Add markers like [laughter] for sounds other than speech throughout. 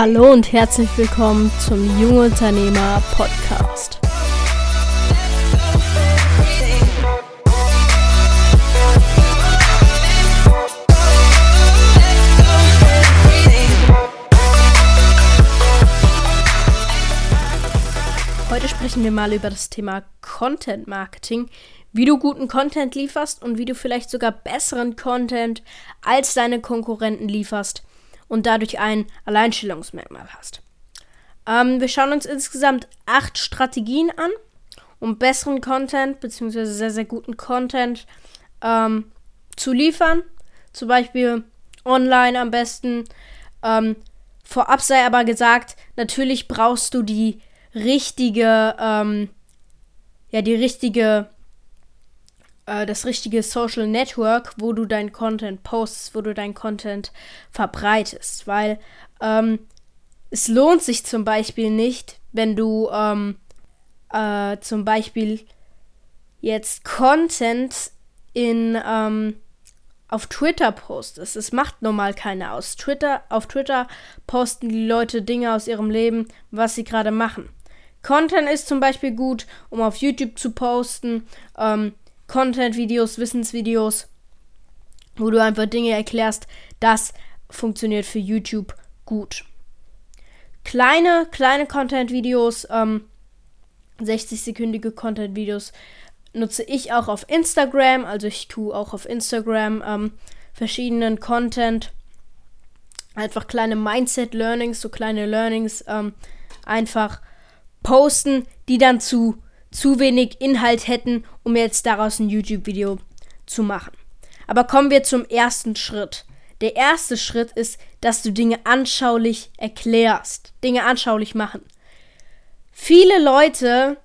Hallo und herzlich willkommen zum Junge Unternehmer Podcast. Heute sprechen wir mal über das Thema Content Marketing, wie du guten Content lieferst und wie du vielleicht sogar besseren Content als deine Konkurrenten lieferst und dadurch ein Alleinstellungsmerkmal hast. Ähm, wir schauen uns insgesamt acht Strategien an, um besseren Content bzw. sehr, sehr guten Content ähm, zu liefern. Zum Beispiel online am besten. Ähm, vorab sei aber gesagt, natürlich brauchst du die richtige, ähm, ja, die richtige äh, das richtige Social Network, wo du deinen Content postest, wo du deinen Content verbreitest. Weil ähm, es lohnt sich zum Beispiel nicht, wenn du ähm, äh, zum Beispiel jetzt Content in ähm, auf Twitter postest. Es macht normal keiner aus. Twitter, auf Twitter posten die Leute Dinge aus ihrem Leben, was sie gerade machen. Content ist zum Beispiel gut, um auf YouTube zu posten. Ähm, Content-Videos, Wissensvideos, wo du einfach Dinge erklärst. Das funktioniert für YouTube gut. Kleine, kleine Content-Videos, ähm, 60-sekündige Content-Videos nutze ich auch auf Instagram. Also ich tue auch auf Instagram ähm, verschiedenen Content. Einfach kleine Mindset-Learnings, so kleine Learnings ähm, einfach posten, die dann zu zu wenig Inhalt hätten, um jetzt daraus ein YouTube-Video zu machen. Aber kommen wir zum ersten Schritt. Der erste Schritt ist, dass du Dinge anschaulich erklärst. Dinge anschaulich machen. Viele Leute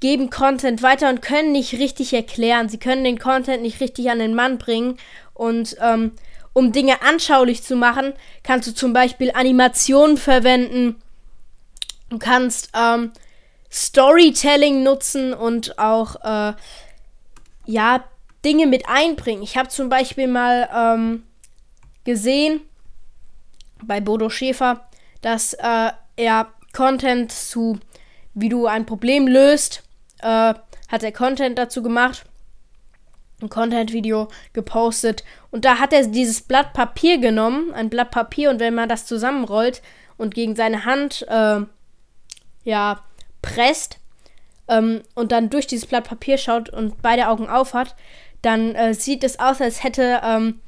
geben Content weiter und können nicht richtig erklären. Sie können den Content nicht richtig an den Mann bringen. Und ähm, um Dinge anschaulich zu machen, kannst du zum Beispiel Animationen verwenden. Du kannst ähm, Storytelling nutzen und auch äh, ja Dinge mit einbringen. Ich habe zum Beispiel mal ähm, gesehen bei Bodo Schäfer, dass äh, er Content zu, wie du ein Problem löst, äh, hat er Content dazu gemacht, ein Content-Video gepostet und da hat er dieses Blatt Papier genommen, ein Blatt Papier und wenn man das zusammenrollt und gegen seine Hand, äh, ja, presst ähm, und dann durch dieses Blatt Papier schaut und beide Augen auf hat, dann äh, sieht es aus, als hätte ähm,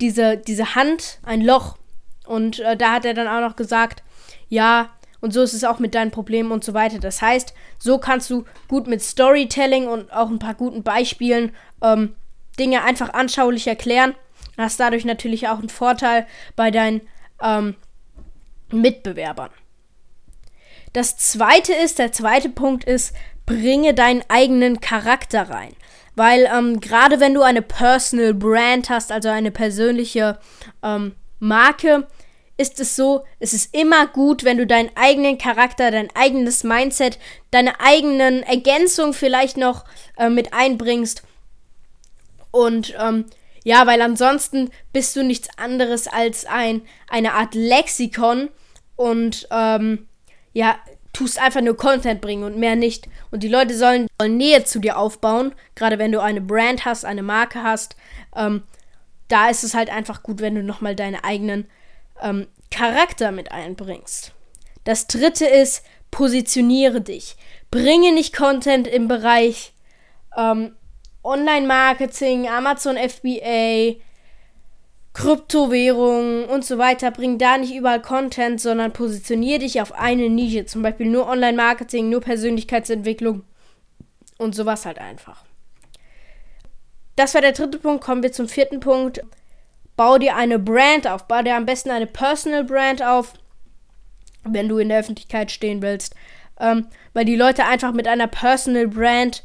diese, diese Hand ein Loch. Und äh, da hat er dann auch noch gesagt, ja, und so ist es auch mit deinen Problemen und so weiter. Das heißt, so kannst du gut mit Storytelling und auch ein paar guten Beispielen ähm, Dinge einfach anschaulich erklären. Hast dadurch natürlich auch einen Vorteil bei deinen ähm, Mitbewerbern. Das zweite ist, der zweite Punkt ist, bringe deinen eigenen Charakter rein. Weil ähm, gerade wenn du eine Personal Brand hast, also eine persönliche ähm, Marke, ist es so, es ist immer gut, wenn du deinen eigenen Charakter, dein eigenes Mindset, deine eigenen Ergänzungen vielleicht noch äh, mit einbringst. Und ähm, ja, weil ansonsten bist du nichts anderes als ein, eine Art Lexikon und ähm, ja, tust einfach nur Content bringen und mehr nicht. Und die Leute sollen, sollen Nähe zu dir aufbauen, gerade wenn du eine Brand hast, eine Marke hast. Ähm, da ist es halt einfach gut, wenn du nochmal deinen eigenen ähm, Charakter mit einbringst. Das dritte ist, positioniere dich. Bringe nicht Content im Bereich ähm, Online-Marketing, Amazon FBA, Kryptowährungen und so weiter. Bring da nicht überall Content, sondern positionier dich auf eine Nische. Zum Beispiel nur Online-Marketing, nur Persönlichkeitsentwicklung und sowas halt einfach. Das war der dritte Punkt. Kommen wir zum vierten Punkt. Bau dir eine Brand auf. Bau dir am besten eine Personal Brand auf, wenn du in der Öffentlichkeit stehen willst. Ähm, weil die Leute einfach mit einer Personal Brand,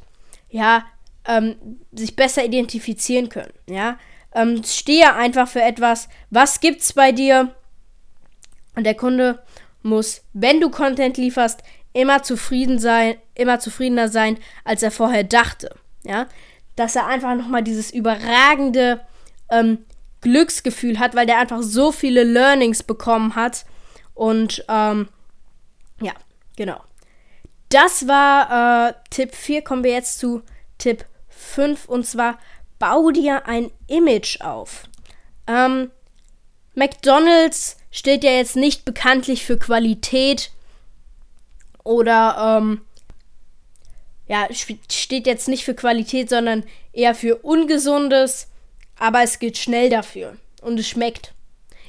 ja, ähm, sich besser identifizieren können. Ja, ähm, stehe einfach für etwas. Was gibt's bei dir? Und der Kunde muss, wenn du Content lieferst, immer zufrieden sein, immer zufriedener sein, als er vorher dachte. Ja, dass er einfach nochmal dieses überragende ähm, Glücksgefühl hat, weil der einfach so viele Learnings bekommen hat, Und ähm, ja, genau. Das war äh, Tipp 4. Kommen wir jetzt zu Tipp 5. Und zwar, bau dir ein Image auf. Ähm, McDonald's steht ja jetzt nicht bekanntlich für Qualität oder ähm, ja, steht jetzt nicht für Qualität, sondern eher für Ungesundes, aber es geht schnell dafür und es schmeckt.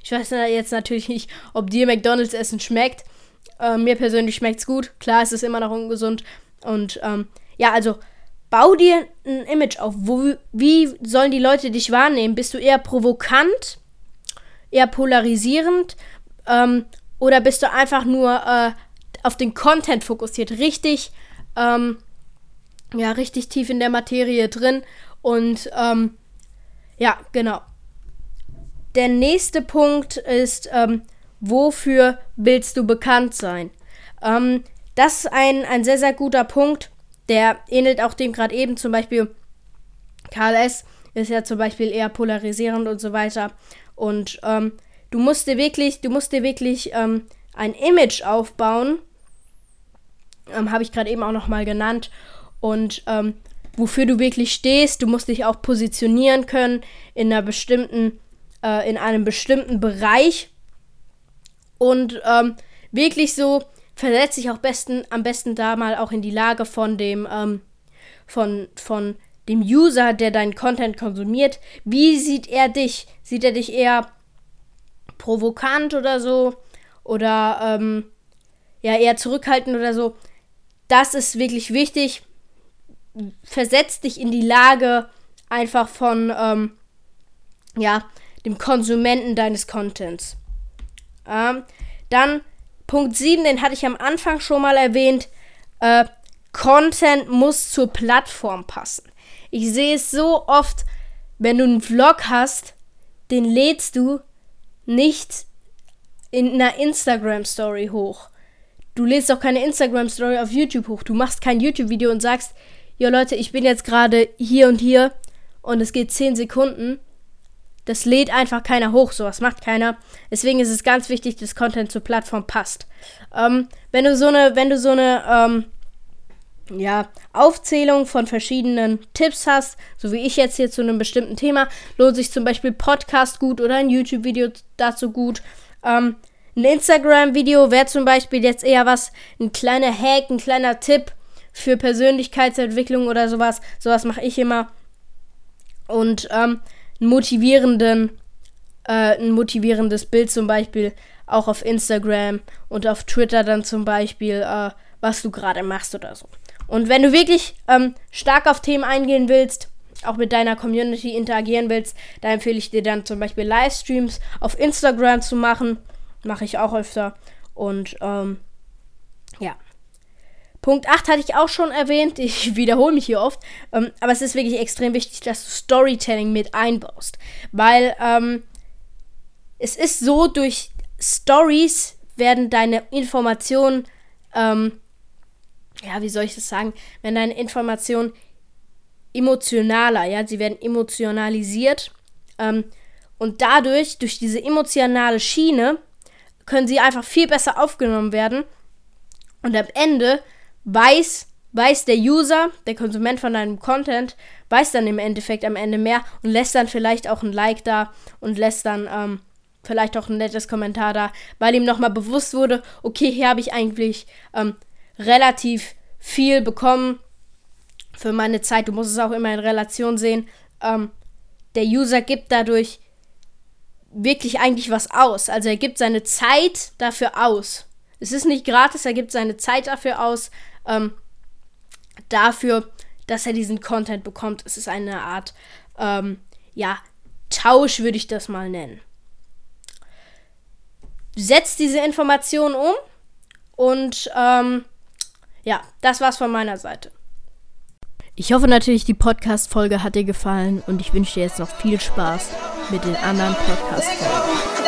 Ich weiß jetzt natürlich nicht, ob dir McDonalds Essen schmeckt. Äh, mir persönlich schmeckt es gut. Klar, es ist immer noch ungesund. Und ähm, ja, also bau dir ein Image auf. Wo, wie sollen die Leute dich wahrnehmen? Bist du eher provokant, eher polarisierend ähm, oder bist du einfach nur äh, auf den Content fokussiert? Richtig, ähm, ja, richtig tief in der Materie drin. Und ähm, ja, genau. Der nächste Punkt ist, ähm, wofür willst du bekannt sein? Ähm, das ist ein, ein sehr, sehr guter Punkt. Der ähnelt auch dem gerade eben. Zum Beispiel Karl S. ist ja zum Beispiel eher polarisierend und so weiter. Und ähm, du musst dir wirklich, du musst dir wirklich ähm, ein Image aufbauen. Ähm, Habe ich gerade eben auch nochmal genannt. Und ähm, wofür du wirklich stehst, du musst dich auch positionieren können in einer bestimmten, äh, in einem bestimmten Bereich. Und ähm, wirklich so, versetz dich auch besten, am besten da mal auch in die Lage von dem, ähm, von, von dem User, der deinen Content konsumiert. Wie sieht er dich? Sieht er dich eher provokant oder so? Oder ähm, ja, eher zurückhaltend oder so? Das ist wirklich wichtig. Versetz dich in die Lage einfach von, ähm, ja, dem Konsumenten deines Contents. Ähm, dann Punkt 7, den hatte ich am Anfang schon mal erwähnt. Äh, Content muss zur Plattform passen. Ich sehe es so oft, wenn du einen Vlog hast, den lädst du nicht in einer Instagram Story hoch. Du lädst auch keine Instagram Story auf YouTube hoch. Du machst kein YouTube Video und sagst, ja Leute, ich bin jetzt gerade hier und hier und es geht 10 Sekunden das lädt einfach keiner hoch, sowas macht keiner. Deswegen ist es ganz wichtig, dass Content zur Plattform passt. Ähm, wenn du so eine, wenn du so eine, ähm, ja, Aufzählung von verschiedenen Tipps hast, so wie ich jetzt hier zu einem bestimmten Thema, lohnt sich zum Beispiel Podcast gut oder ein YouTube-Video dazu gut. Ähm, ein Instagram-Video wäre zum Beispiel jetzt eher was, ein kleiner Hack, ein kleiner Tipp für Persönlichkeitsentwicklung oder sowas. Sowas mache ich immer. Und ähm, einen motivierenden, äh, ein motivierendes Bild zum Beispiel auch auf Instagram und auf Twitter dann zum Beispiel, äh, was du gerade machst oder so. Und wenn du wirklich ähm, stark auf Themen eingehen willst, auch mit deiner Community interagieren willst, da empfehle ich dir dann zum Beispiel Livestreams auf Instagram zu machen. Mache ich auch öfter. Und ähm, ja. Punkt 8 hatte ich auch schon erwähnt, [laughs] ich wiederhole mich hier oft, ähm, aber es ist wirklich extrem wichtig, dass du Storytelling mit einbaust, weil ähm, es ist so, durch Stories werden deine Informationen, ähm, ja, wie soll ich das sagen, wenn deine Informationen emotionaler, ja, sie werden emotionalisiert ähm, und dadurch, durch diese emotionale Schiene, können sie einfach viel besser aufgenommen werden. Und am Ende weiß, weiß der User, der Konsument von deinem Content, weiß dann im Endeffekt am Ende mehr und lässt dann vielleicht auch ein Like da und lässt dann ähm, vielleicht auch ein nettes Kommentar da, weil ihm nochmal bewusst wurde, okay, hier habe ich eigentlich ähm, relativ viel bekommen für meine Zeit. Du musst es auch immer in Relation sehen. Ähm, der User gibt dadurch wirklich eigentlich was aus. Also er gibt seine Zeit dafür aus. Es ist nicht gratis, er gibt seine Zeit dafür aus, ähm, dafür, dass er diesen Content bekommt. Es ist eine Art, ähm, ja, Tausch würde ich das mal nennen. Setzt diese Informationen um und ähm, ja, das war's von meiner Seite. Ich hoffe natürlich, die Podcast-Folge hat dir gefallen und ich wünsche dir jetzt noch viel Spaß mit den anderen Podcast-Folgen.